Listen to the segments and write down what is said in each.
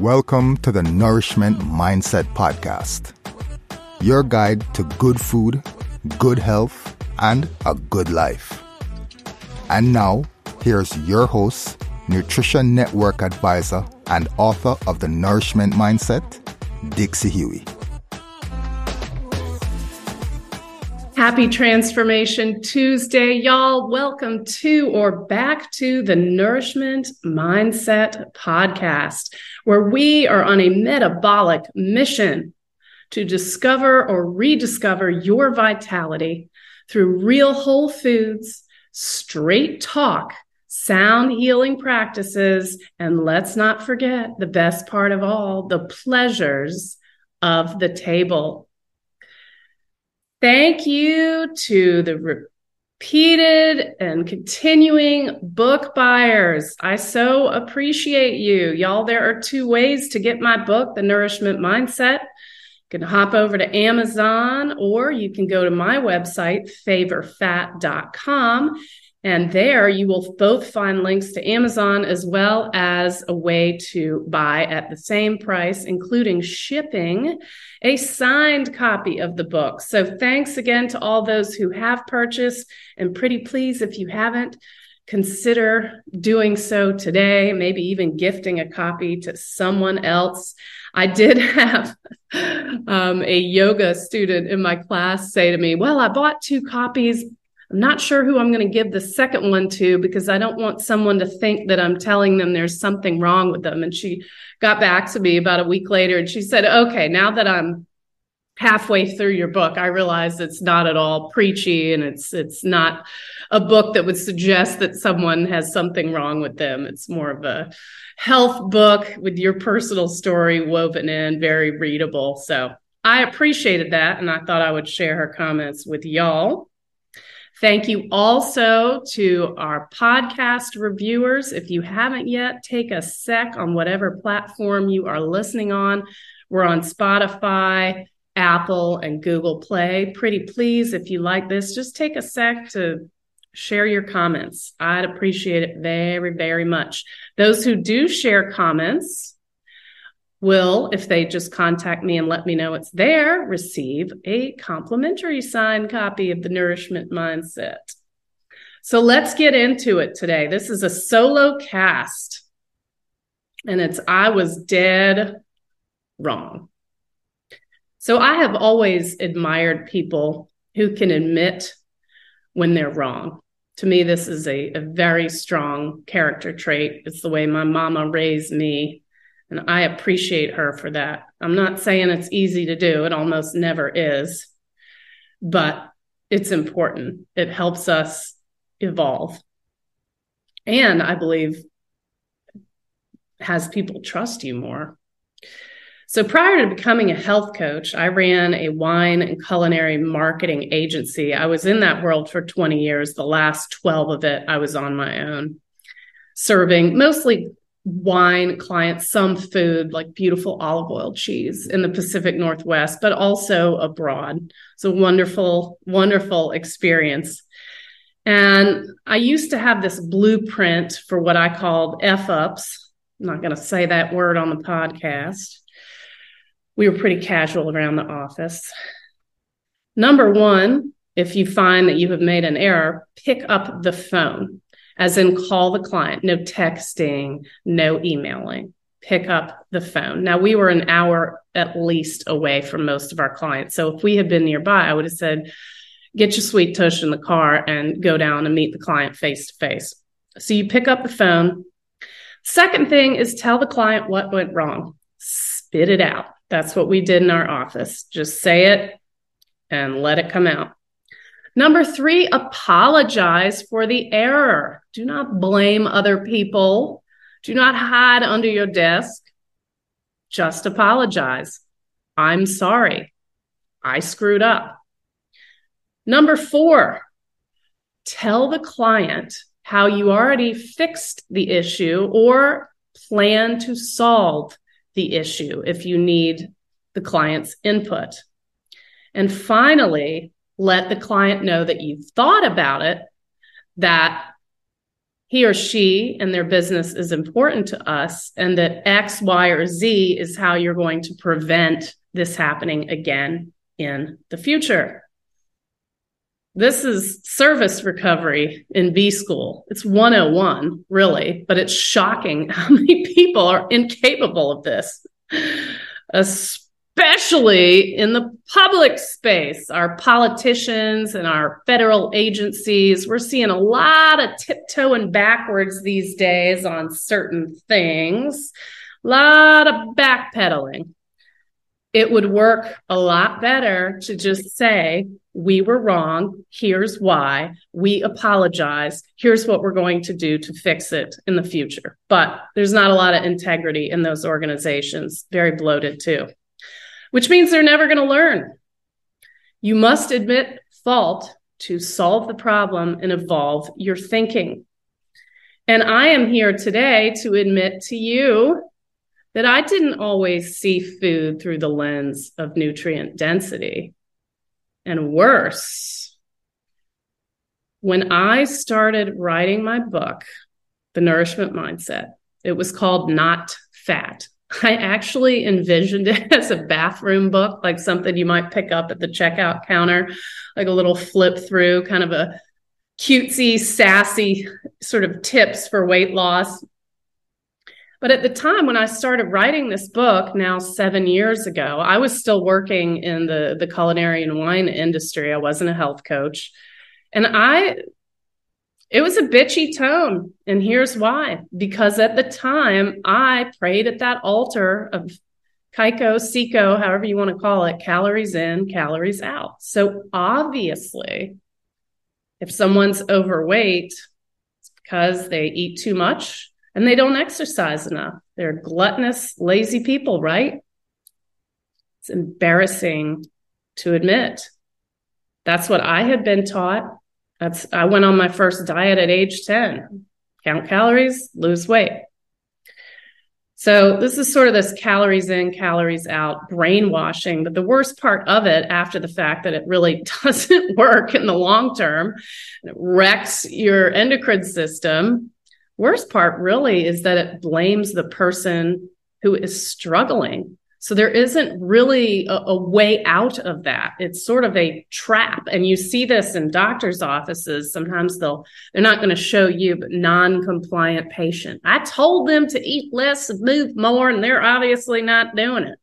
Welcome to the Nourishment Mindset Podcast, your guide to good food, good health, and a good life. And now, here's your host, Nutrition Network advisor and author of The Nourishment Mindset, Dixie Huey. Happy Transformation Tuesday, y'all. Welcome to or back to the Nourishment Mindset Podcast, where we are on a metabolic mission to discover or rediscover your vitality through real whole foods, straight talk, sound healing practices, and let's not forget the best part of all the pleasures of the table. Thank you to the repeated and continuing book buyers. I so appreciate you. Y'all, there are two ways to get my book, The Nourishment Mindset. You can hop over to Amazon or you can go to my website, favorfat.com, and there you will both find links to Amazon as well as a way to buy at the same price, including shipping a signed copy of the book. So thanks again to all those who have purchased. And pretty please, if you haven't, consider doing so today, maybe even gifting a copy to someone else. I did have um, a yoga student in my class say to me, Well, I bought two copies, I'm not sure who I'm going to give the second one to because I don't want someone to think that I'm telling them there's something wrong with them. And she got back to me about a week later and she said, okay, now that I'm halfway through your book, I realize it's not at all preachy and it's, it's not a book that would suggest that someone has something wrong with them. It's more of a health book with your personal story woven in, very readable. So I appreciated that. And I thought I would share her comments with y'all. Thank you also to our podcast reviewers. If you haven't yet, take a sec on whatever platform you are listening on. We're on Spotify, Apple, and Google Play. Pretty please, if you like this, just take a sec to share your comments. I'd appreciate it very, very much. Those who do share comments, will, if they just contact me and let me know it's there, receive a complimentary signed copy of the Nourishment Mindset. So let's get into it today. This is a solo cast, and it's I was dead wrong. So I have always admired people who can admit when they're wrong. To me, this is a, a very strong character trait. It's the way my mama raised me and I appreciate her for that. I'm not saying it's easy to do, it almost never is, but it's important. It helps us evolve. And I believe has people trust you more. So prior to becoming a health coach, I ran a wine and culinary marketing agency. I was in that world for 20 years. The last 12 of it, I was on my own, serving mostly wine clients some food like beautiful olive oil cheese in the Pacific Northwest, but also abroad. It's a wonderful, wonderful experience. And I used to have this blueprint for what I called F ups. I'm not going to say that word on the podcast. We were pretty casual around the office. Number one, if you find that you have made an error, pick up the phone as in call the client, no texting, no emailing. Pick up the phone. Now, we were an hour at least away from most of our clients. So if we had been nearby, I would have said, get your sweet tush in the car and go down and meet the client face to face. So you pick up the phone. Second thing is tell the client what went wrong. Spit it out. That's what we did in our office. Just say it and let it come out. Number three, apologize for the error. Do not blame other people. Do not hide under your desk. Just apologize. I'm sorry. I screwed up. Number four, tell the client how you already fixed the issue or plan to solve the issue if you need the client's input. And finally, let the client know that you've thought about it, that he or she and their business is important to us, and that X, Y, or Z is how you're going to prevent this happening again in the future. This is service recovery in B school. It's 101, really, but it's shocking how many people are incapable of this, especially in the public space. Our politicians and our federal agencies, we're seeing a lot of tiptoeing backwards these days on certain things, a lot of backpedaling it would work a lot better to just say, we were wrong. Here's why. We apologize. Here's what we're going to do to fix it in the future. But there's not a lot of integrity in those organizations, very bloated too, which means they're never going to learn. You must admit fault to solve the problem and evolve your thinking. And I am here today to admit to you that I didn't always see food through the lens of nutrient density. And worse, when I started writing my book, The Nourishment Mindset, it was called Not Fat. I actually envisioned it as a bathroom book, like something you might pick up at the checkout counter, like a little flip through, kind of a cutesy, sassy sort of tips for weight loss. But at the time when I started writing this book, now seven years ago, I was still working in the, the culinary and wine industry. I wasn't a health coach. And I, it was a bitchy tone. And here's why because at the time I prayed at that altar of Kaiko, Siko, however you want to call it, calories in, calories out. So obviously, if someone's overweight, it's because they eat too much and they don't exercise enough. They're gluttonous, lazy people, right? It's embarrassing to admit. That's what I had been taught. That's I went on my first diet at age 10. Count calories, lose weight. So this is sort of this calories in, calories out brainwashing. But the worst part of it after the fact that it really doesn't work in the long term, it wrecks your endocrine system worst part really is that it blames the person who is struggling. So there isn't really a, a, way out of that. It's sort of a trap. And you see this in doctors' offices. Sometimes they'll, they're not going to show you, but non-compliant patient. I told them to eat less and move more, and they're obviously not doing it.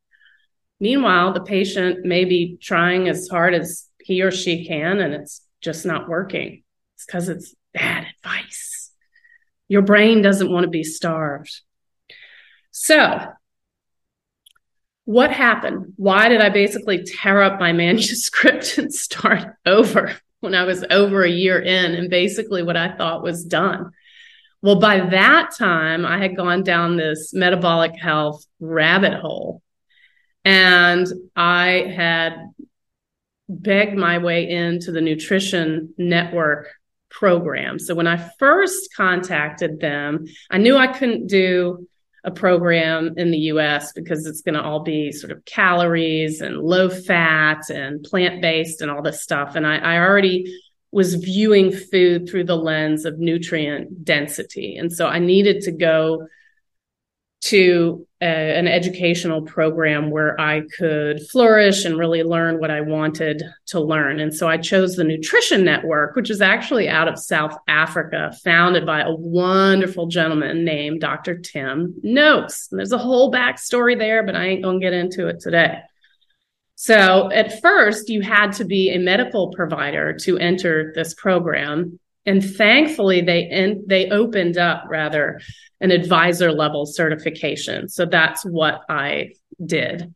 Meanwhile, the patient may be trying as hard as he or she can, and it's just not working. It's because it's bad advice. Your brain doesn't want to be starved. So, what happened? Why did I basically tear up my manuscript and start over when I was over a year in and basically what I thought was done? Well, by that time, I had gone down this metabolic health rabbit hole and I had begged my way into the nutrition network program. So when I first contacted them, I knew I couldn't do a program in the US because it's going to all be sort of calories and low fat and plant based and all this stuff. And I, I already was viewing food through the lens of nutrient density. And so I needed to go to a, an educational program where I could flourish and really learn what I wanted to learn. And so I chose the Nutrition Network, which is actually out of South Africa, founded by a wonderful gentleman named Dr. Tim Noakes. And there's a whole backstory there, but I ain't going to get into it today. So at first, you had to be a medical provider to enter this program and thankfully they and they opened up rather an advisor level certification. So that's what i did.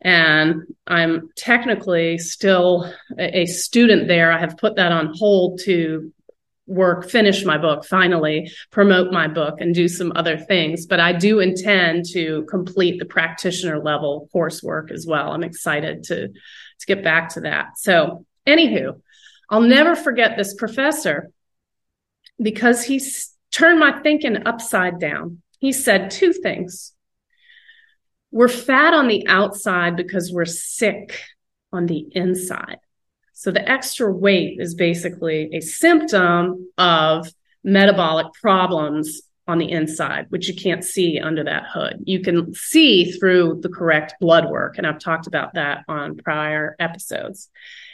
And i'm technically still a student there. I have put that on hold to work finish my book finally promote my book and do some other things. But i do intend to complete the practitioner level coursework as well. I'm excited to to get back to that. So anywho i'll never forget this professor because he turned my thinking upside down. He said two things. We're fat on the outside because we're sick on the inside. So the extra weight is basically a symptom of metabolic problems on the inside, which you can't see under that hood. You can see through the correct blood work. And I've talked about that on prior episodes.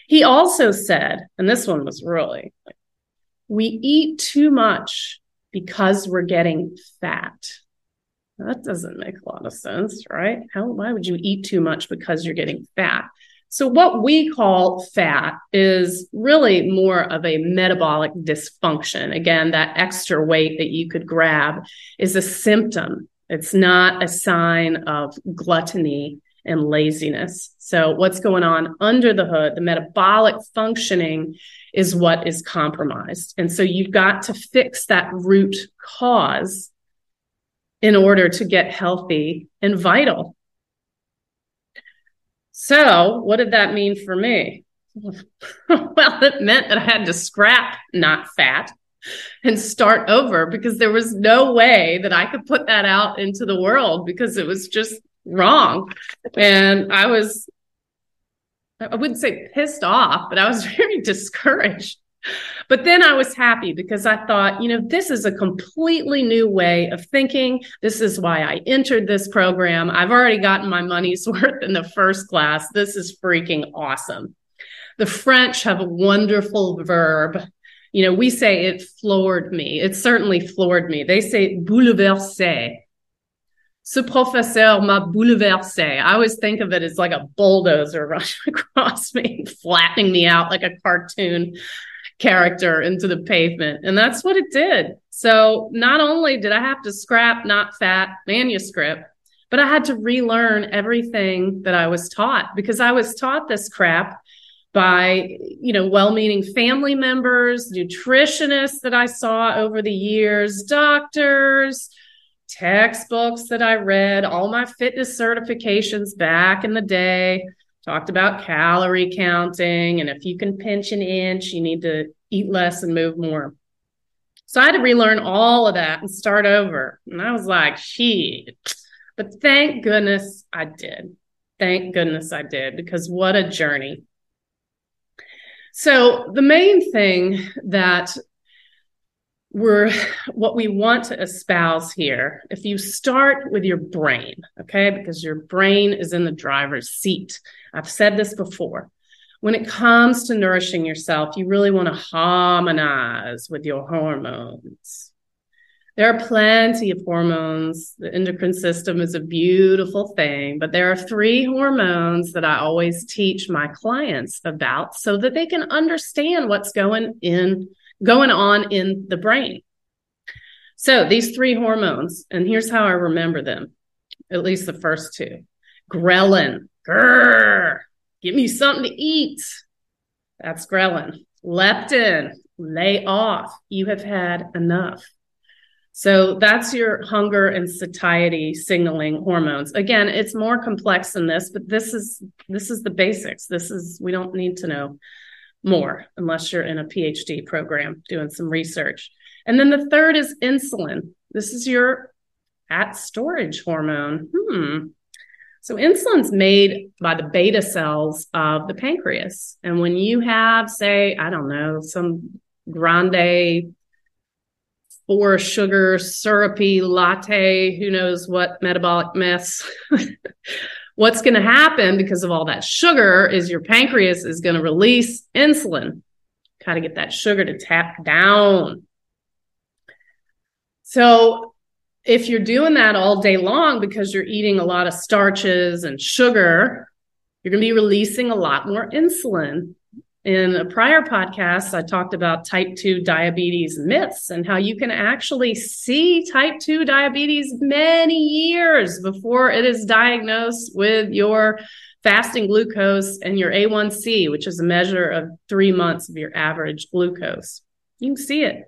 He also said, and this one was really we eat too much because we're getting fat. That doesn't make a lot of sense, right? How why would you eat too much because you're getting fat? So, what we call fat is really more of a metabolic dysfunction. Again, that extra weight that you could grab is a symptom, it's not a sign of gluttony and laziness. So, what's going on under the hood, the metabolic functioning is what is compromised. And so, you've got to fix that root cause in order to get healthy and vital. So, what did that mean for me? well, it meant that I had to scrap not fat and start over because there was no way that I could put that out into the world because it was just wrong. And I was, I wouldn't say pissed off, but I was very discouraged. But then I was happy because I thought, you know, this is a completely new way of thinking. This is why I entered this program. I've already gotten my money's worth in the first class. This is freaking awesome. The French have a wonderful verb. You know, we say it floored me. It certainly floored me. They say bouleversé. Ce professeur m'a bouleversé. I always think of it as like a bulldozer rushing across me, flattening me out like a cartoon character into the pavement. And that's what it did. So not only did I have to scrap not fat manuscript, but I had to relearn everything that I was taught because I was taught this crap by, you know, well-meaning family members, nutritionists that I saw over the years, doctors, textbooks that I read, all my fitness certifications back in the day. Talked about calorie counting and if you can pinch an inch you need to eat less and move more. So i had to relearn all of that and start over. And i was like shit. But thank goodness i did. Thank goodness i did because what a journey. So the main thing that we're what we want to espouse here if you start with your brain okay because your brain is in the driver's seat. I've said this before. When it comes to nourishing yourself you really want to harmonize with your hormones. There are plenty of hormones. The endocrine system is a beautiful thing but there are three hormones that i always teach my clients about so that they can understand what's going in going on in the brain. So these three hormones, and here's how I remember them, at least the first two. Ghrelin, grrr, give me something to eat. That's ghrelin. Leptin, lay off. You have had enough. So that's your hunger and satiety signaling hormones. Again, it's more complex than this, but this is this is the basics. This is we don't need to know more unless you're in a PhD program doing some research. And then the third is insulin. This is your at storage hormone. Hmm. So insulin's made by the beta cells of the pancreas. And when you have, say, I don't know, some grande four sugar syrupy latte, who knows what metabolic mess what's going to happen because of all that sugar is your pancreas is going to release insulin. Got to get that sugar to tap down. So, if you're doing that all day long because you're eating a lot of starches and sugar, you're going to be releasing a lot more insulin. In a prior podcast, I talked about type 2 diabetes myths and how you can actually see type 2 diabetes many years before it is diagnosed with your fasting glucose and your A1C, which is a measure of three months of your average glucose. You can see it.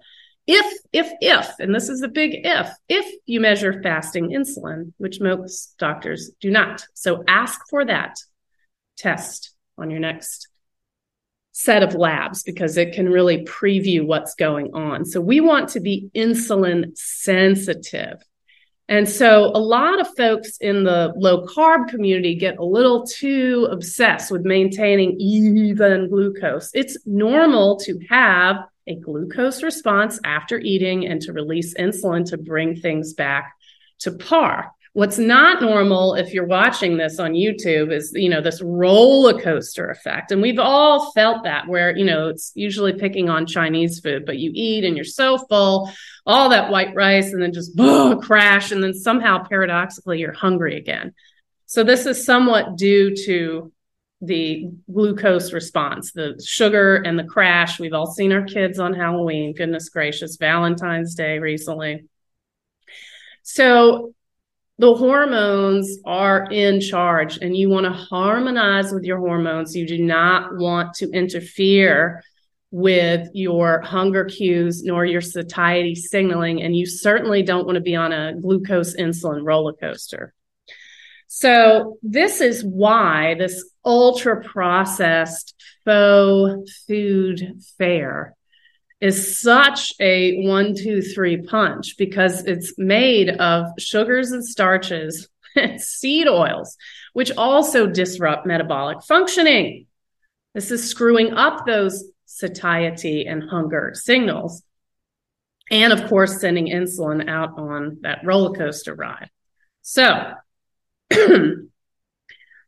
If, if, if, and this is a big if, if you measure fasting insulin, which most doctors do not. So ask for that test on your next set of labs because it can really preview what's going on. So we want to be insulin sensitive. And so a lot of folks in the low carb community get a little too obsessed with maintaining even glucose. It's normal to have a glucose response after eating and to release insulin to bring things back to par. What's not normal if you're watching this on YouTube is, you know, this roller coaster effect. And we've all felt that where, you know, it's usually picking on Chinese food, but you eat and you're so full, all that white rice, and then just oh, crash. And then somehow paradoxically, you're hungry again. So this is somewhat due to the glucose response, the sugar and the crash. We've all seen our kids on Halloween, goodness gracious, Valentine's Day recently. So the hormones are in charge and you want to harmonize with your hormones. You do not want to interfere with your hunger cues nor your satiety signaling. And you certainly don't want to be on a glucose insulin roller coaster. So, this is why this ultra processed faux food fare is such a one, two, three punch because it's made of sugars and starches and seed oils, which also disrupt metabolic functioning. This is screwing up those satiety and hunger signals. And of course, sending insulin out on that roller coaster ride. So, the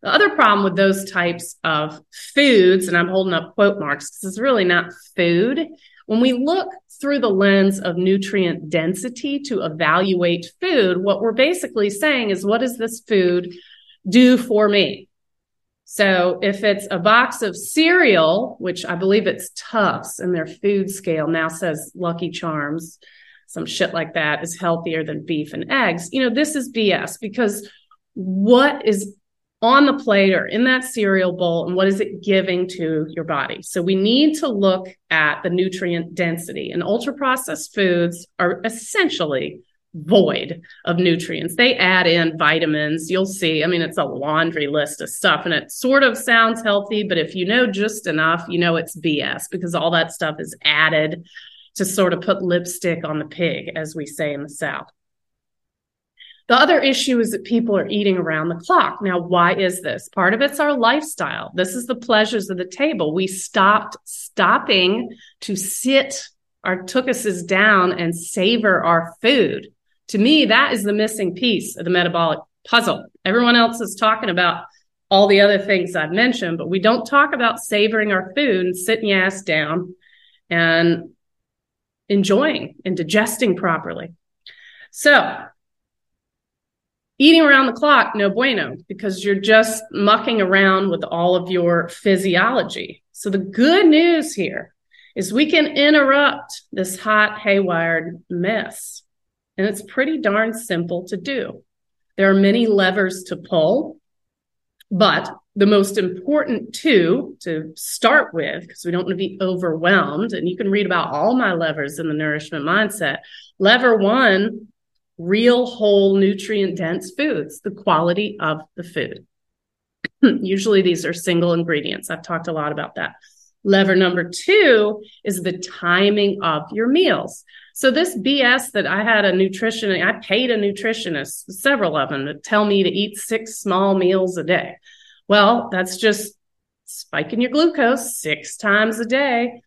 other problem with those types of foods, and I'm holding up quote marks because it's really not food, when we look through the lens of nutrient density to evaluate food, what we're basically saying is, what does this food do for me? So if it's a box of cereal, which I believe it's Tufts and their food scale now says Lucky Charms, some shit like that is healthier than beef and eggs. You know, this is BS because what is on the plate or in that cereal bowl and what is it giving to your body. So we need to look at the nutrient density and ultra processed foods are essentially void of nutrients. They add in vitamins. You'll see, I mean, it's a laundry list of stuff and it sort of sounds healthy, but if you know just enough, you know it's BS because all that stuff is added to sort of put lipstick on the pig, as we say in the South. The other issue is that people are eating around the clock. Now, why is this? Part of it's our lifestyle. This is the pleasures of the table. We stopped stopping to sit our tookuses down and savor our food. To me, that is the missing piece of the metabolic puzzle. Everyone else is talking about all the other things I've mentioned, but we don't talk about savoring our food and sitting your ass down and enjoying and digesting properly. So eating around the clock, no bueno, because you're just mucking around with all of your physiology. So the good news here is we can interrupt this hot, haywired mess. And it's pretty darn simple to do. There are many levers to pull, but the most important two to start with, because we don't want to be overwhelmed, and you can read about all my levers in the nourishment mindset. Lever one real whole nutrient dense foods, the quality of the food. Usually these are single ingredients. I've talked a lot about that. Lever number two is the timing of your meals. So this BS that I had a nutritionist, I paid a nutritionist, several of them, to tell me to eat six small meals a day. Well, that's just spiking your glucose six times a day,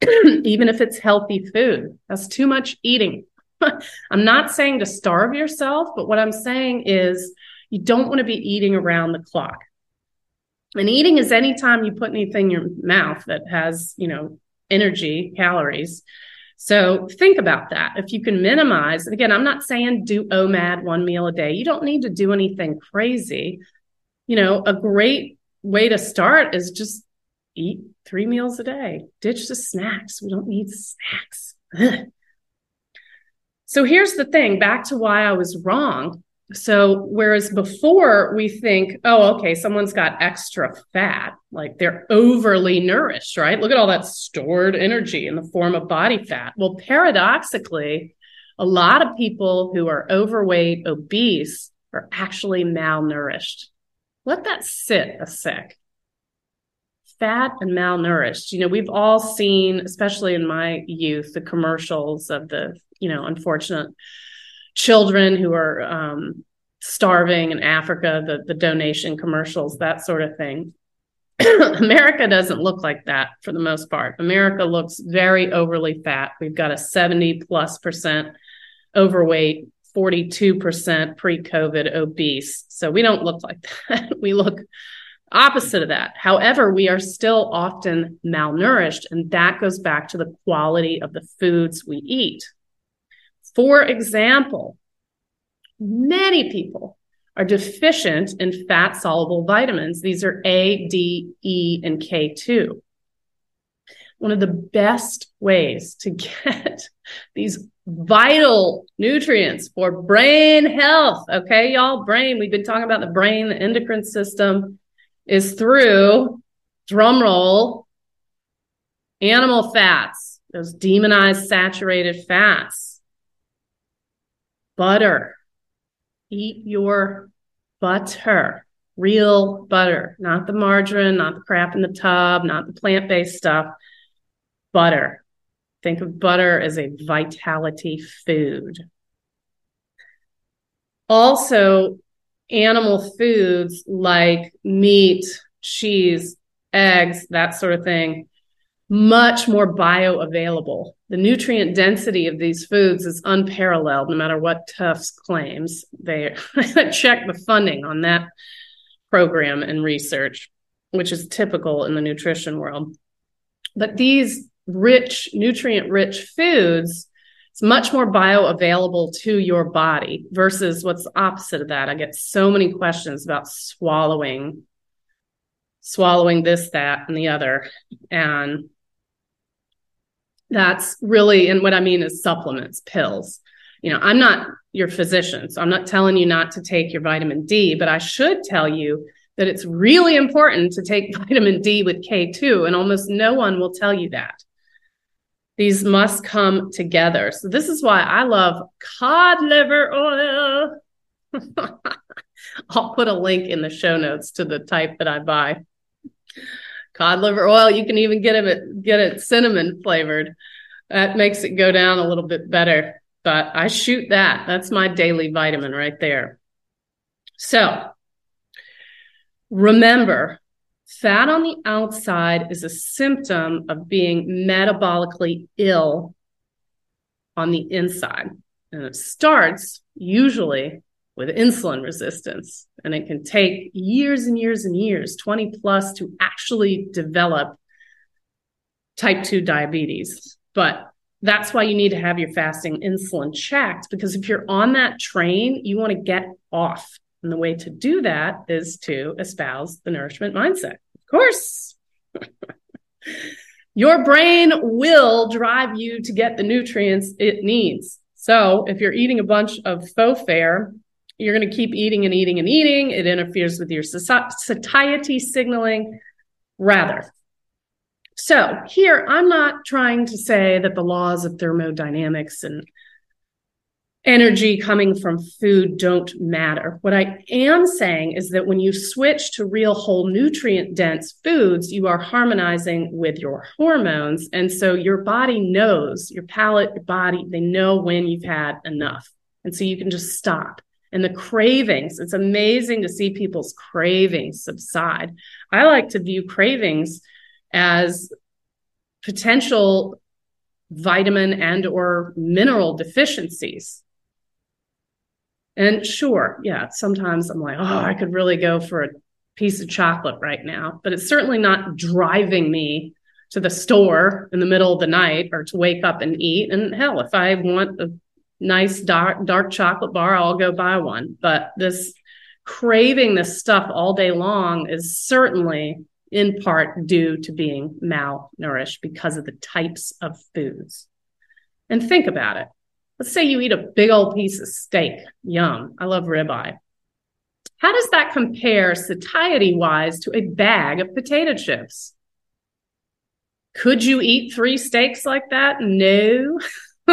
even if it's healthy food. That's too much eating. I'm not saying to starve yourself, but what I'm saying is you don't want to be eating around the clock. And eating is anytime you put anything in your mouth that has, you know, energy, calories. So think about that. If you can minimize, again, I'm not saying do OMAD one meal a day. You don't need to do anything crazy. You know, a great way to start is just eat three meals a day. Ditch the snacks. We don't need snacks. Ugh. So here's the thing back to why I was wrong. So, whereas before we think, oh, okay, someone's got extra fat, like they're overly nourished, right? Look at all that stored energy in the form of body fat. Well, paradoxically, a lot of people who are overweight, obese, are actually malnourished. Let that sit a sec. Fat and malnourished. You know, we've all seen, especially in my youth, the commercials of the you know unfortunate children who are um, starving in Africa, the the donation commercials, that sort of thing. America doesn't look like that for the most part. America looks very overly fat. We've got a 70 plus percent overweight, 42% pre COVID obese. So we don't look like that. we look opposite of that. However, we are still often malnourished, and that goes back to the quality of the foods we eat. For example, many people are deficient in fat soluble vitamins. These are A, D, E, and K2. One of the best ways to get these vital nutrients for brain health. Okay, y'all, brain. We've been talking about the brain, the endocrine system is through drumroll animal fats, those demonized saturated fats, butter. Eat your butter, real butter, not the margarine, not the crap in the tub, not the plant based stuff. Butter. Think of butter as a vitality food. Also, animal foods like meat, cheese, eggs, that sort of thing, much more bioavailable. The nutrient density of these foods is unparalleled, no matter what Tufts claims. They check the funding on that program and research, which is typical in the nutrition world. But these rich, nutrient rich foods it's much more bioavailable to your body versus what's opposite of that. I get so many questions about swallowing, swallowing this, that, and the other. And that's really, and what I mean is supplements, pills. You know, I'm not your physician, so I'm not telling you not to take your vitamin D, but I should tell you that it's really important to take vitamin D with K2, and almost no one will tell you that. These must come together. So this is why I love cod liver oil. I'll put a link in the show notes to the type that I buy. Cod liver oil, you can even get it get it cinnamon flavored. That makes it go down a little bit better. But I shoot that. That's my daily vitamin right there. So remember, Fat on the outside is a symptom of being metabolically ill on the inside. And it starts usually with insulin resistance. And it can take years and years and years, 20 plus, to actually develop type 2 diabetes. But that's why you need to have your fasting insulin checked because if you're on that train, you want to get off. And the way to do that is to espouse the nourishment mindset. Of course. Your brain will drive you to get the nutrients it needs. So if you're eating a bunch of faux fare, you're going to keep eating and eating and eating. It interferes with your satiety signaling. Rather, so here, I'm not trying to say that the laws of thermodynamics and energy coming from food don't matter. What I am saying is that when you switch to real whole nutrient dense foods, you are harmonizing with your hormones. And so your body knows, your palate, your body, they know when you've had enough. And so you can just stop. And the cravings, it's amazing to see people's cravings subside. I like to view cravings as potential vitamin and or mineral deficiencies and sure, yeah, sometimes I'm like, oh, I could really go for a piece of chocolate right now, but it's certainly not driving me to the store in the middle of the night or to wake up and eat. And hell, if I want a nice dark dark chocolate bar, I'll go buy one. But this craving this stuff all day long is certainly in part due to being malnourished because of the types of foods. And think about it. Let's say you eat a big old piece of steak. Yum. I love ribeye. How does that compare satiety wise to a bag of potato chips? Could you eat three steaks like that? No.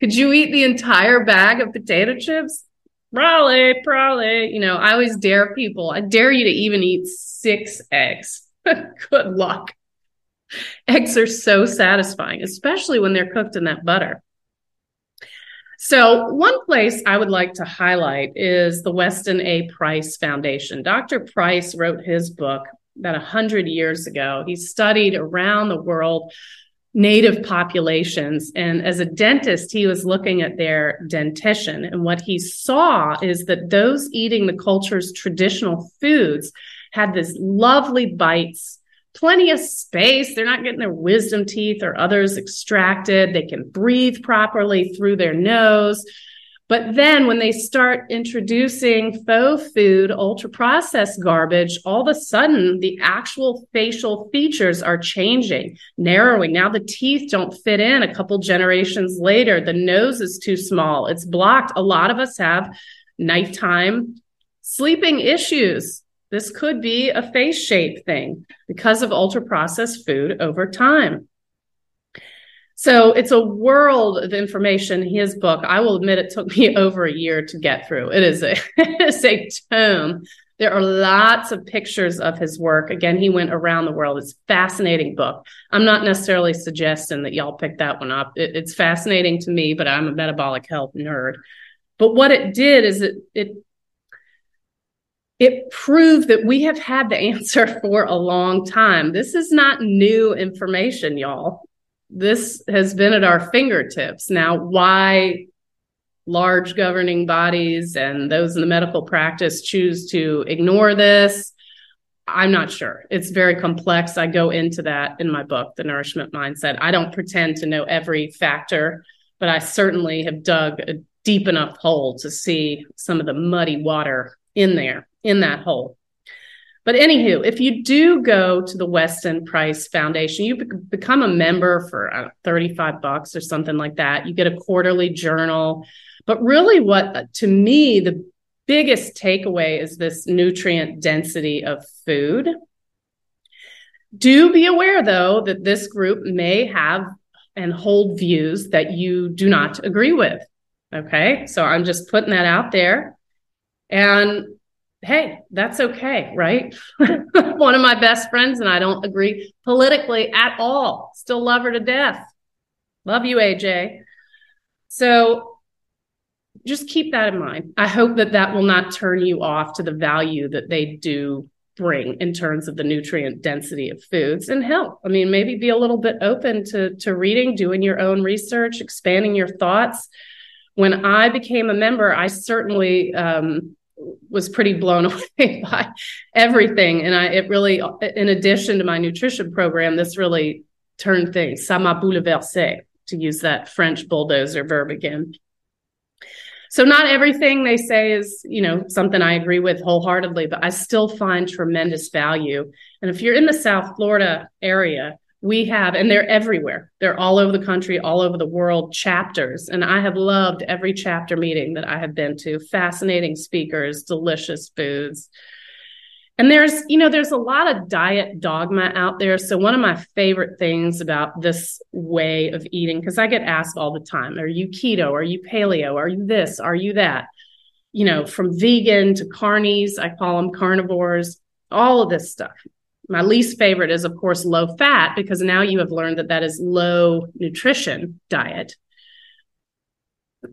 Could you eat the entire bag of potato chips? Probably, probably. You know, I always dare people, I dare you to even eat six eggs. Good luck. Eggs are so satisfying, especially when they're cooked in that butter. So, one place I would like to highlight is the Weston A. Price Foundation. Dr. Price wrote his book, about 100 years ago. He studied around the world native populations. And as a dentist, he was looking at their dentition. And what he saw is that those eating the culture's traditional foods had this lovely bites, plenty of space. They're not getting their wisdom teeth or others extracted. They can breathe properly through their nose. But then when they start introducing faux food, ultra processed garbage, all of a sudden the actual facial features are changing, narrowing. Now the teeth don't fit in a couple generations later. The nose is too small. It's blocked. A lot of us have nighttime sleeping issues. This could be a face shape thing because of ultra processed food over time. So it's a world of information. His book, I will admit, it took me over a year to get through. It is a it is a tome. There are lots of pictures of his work. Again, he went around the world. It's a fascinating book. I'm not necessarily suggesting that y'all pick that one up. It, it's fascinating to me, but I'm a metabolic health nerd. But what it did is it it it proved that we have had the answer for a long time. This is not new information, y'all this has been at our fingertips. Now, why large governing bodies and those in the medical practice choose to ignore this, I'm not sure. It's very complex. I go into that in my book, The Nourishment Mindset. I don't pretend to know every factor, but I certainly have dug a deep enough hole to see some of the muddy water in there, in that hole. But anywho, if you do go to the Weston Price Foundation, you become a member for uh, 35 bucks or something like that. You get a quarterly journal. But really, what to me, the biggest takeaway is this nutrient density of food. Do be aware, though, that this group may have and hold views that you do not agree with. Okay. So I'm just putting that out there. And hey, that's okay, right? One of my best friends and I don't agree politically at all. Still love her to death. Love you, AJ. So just keep that in mind. I hope that that will not turn you off to the value that they do bring in terms of the nutrient density of foods and health. I mean, maybe be a little bit open to to reading, doing your own research, expanding your thoughts. When I became a member, I certainly um, was pretty blown away by everything. And I, it really, in addition to my nutrition program, this really turned things, ça m'a bouleversé, to use that French bulldozer verb again. So not everything they say is, you know, something I agree with wholeheartedly, but I still find tremendous value. And if you're in the South Florida area, we have, and they're everywhere. They're all over the country, all over the world, chapters. And I have loved every chapter meeting that I have been to. Fascinating speakers, delicious foods. And there's, you know, there's a lot of diet dogma out there. So one of my favorite things about this way of eating, because I get asked all the time, are you keto? Are you paleo? Are you this? Are you that? You know, from vegan to carnies, I call them carnivores, all of this stuff. My least favorite is, of course, low fat, because now you have learned that that is low nutrition diet.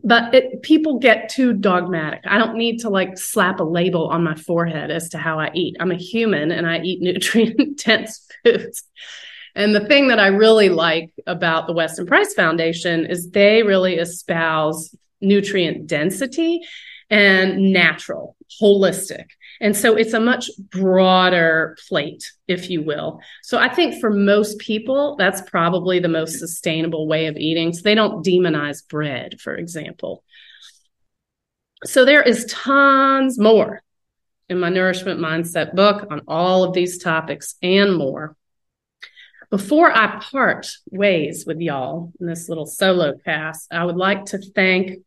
But it, people get too dogmatic. I don't need to like slap a label on my forehead as to how I eat. I'm a human and I eat nutrient dense foods. And the thing that I really like about the Weston Price Foundation is they really espouse nutrient density and natural, holistic. And so it's a much broader plate, if you will. So I think for most people, that's probably the most sustainable way of eating. So they don't demonize bread, for example. So there is tons more in my Nourishment Mindset book on all of these topics and more. Before I part ways with y'all in this little solo cast, I would like to thank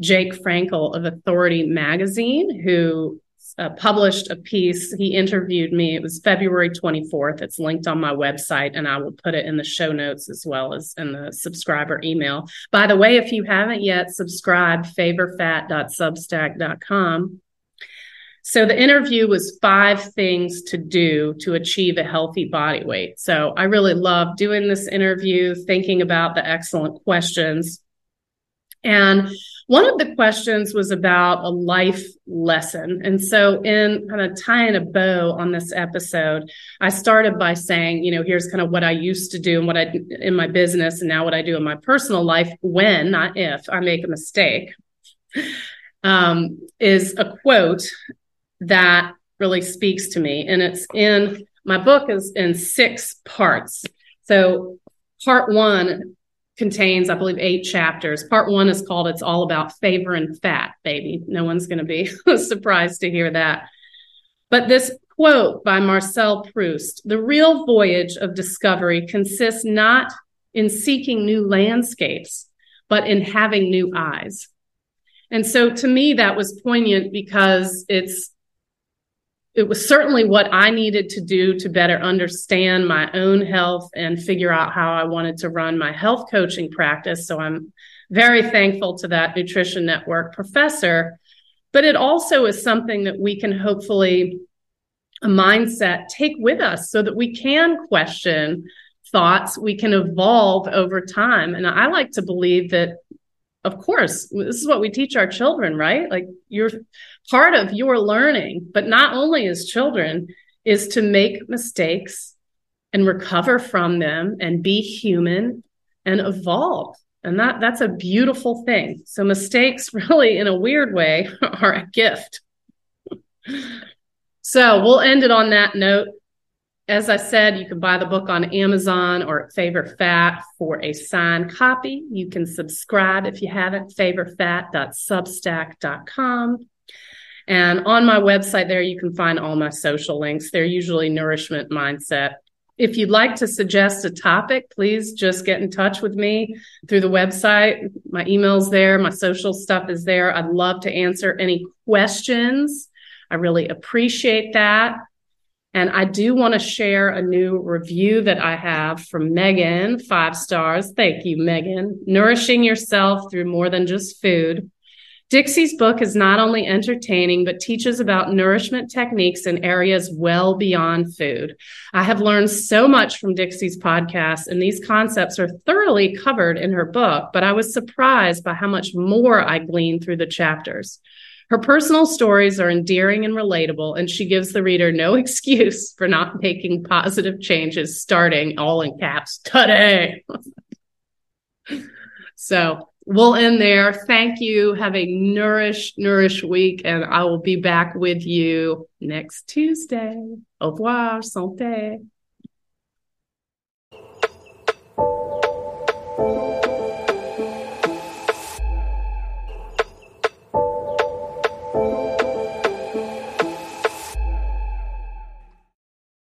Jake Frankel of Authority Magazine, who uh, published a piece. He interviewed me. It was February 24th. It's linked on my website, and I will put it in the show notes as well as in the subscriber email. By the way, if you haven't yet subscribed, favorfat.substack.com. So the interview was five things to do to achieve a healthy body weight. So I really love doing this interview, thinking about the excellent questions. And One of the questions was about a life lesson. And so, in kind of tying a bow on this episode, I started by saying, you know, here's kind of what I used to do and what I in my business, and now what I do in my personal life when, not if, I make a mistake. Um, is a quote that really speaks to me. And it's in my book is in six parts. So part one contains, I believe, eight chapters. Part one is called It's All About Favor and Fat, baby. No one's going to be surprised to hear that. But this quote by Marcel Proust the real voyage of discovery consists not in seeking new landscapes, but in having new eyes. And so to me, that was poignant because it's it was certainly what I needed to do to better understand my own health and figure out how I wanted to run my health coaching practice. So I'm very thankful to that Nutrition Network professor. But it also is something that we can hopefully, a mindset, take with us so that we can question thoughts, we can evolve over time. And I like to believe that of course this is what we teach our children right? Like you're part of your learning but not only as children is to make mistakes and recover from them and be human and evolve. And that that's a beautiful thing. So mistakes really in a weird way are a gift. So we'll end it on that note as I said, you can buy the book on Amazon or at Favor Fat for a signed copy. You can subscribe if you haven't, favorfat.substack.com. And on my website there, you can find all my social links. They're usually nourishment mindset. If you'd like to suggest a topic, please just get in touch with me through the website. My email's there, my social stuff is there. I'd love to answer any questions. I really appreciate that. And I do want to share a new review that I have from Meghan, five stars. Thank you, Meghan. Nourishing yourself through more than just food. Dixie's book is not only entertaining, but teaches about nourishment techniques in areas well beyond food. I have learned so much from Dixie's podcast, and these concepts are thoroughly covered in her book, but I was surprised by how much more I gleaned through the chapters. Her personal stories are endearing and relatable, and she gives the reader no excuse for not making positive changes, starting all in caps today. so we'll end there. Thank you. Have a nourish, nourish week, and I will be back with you next Tuesday. Au revoir, santé.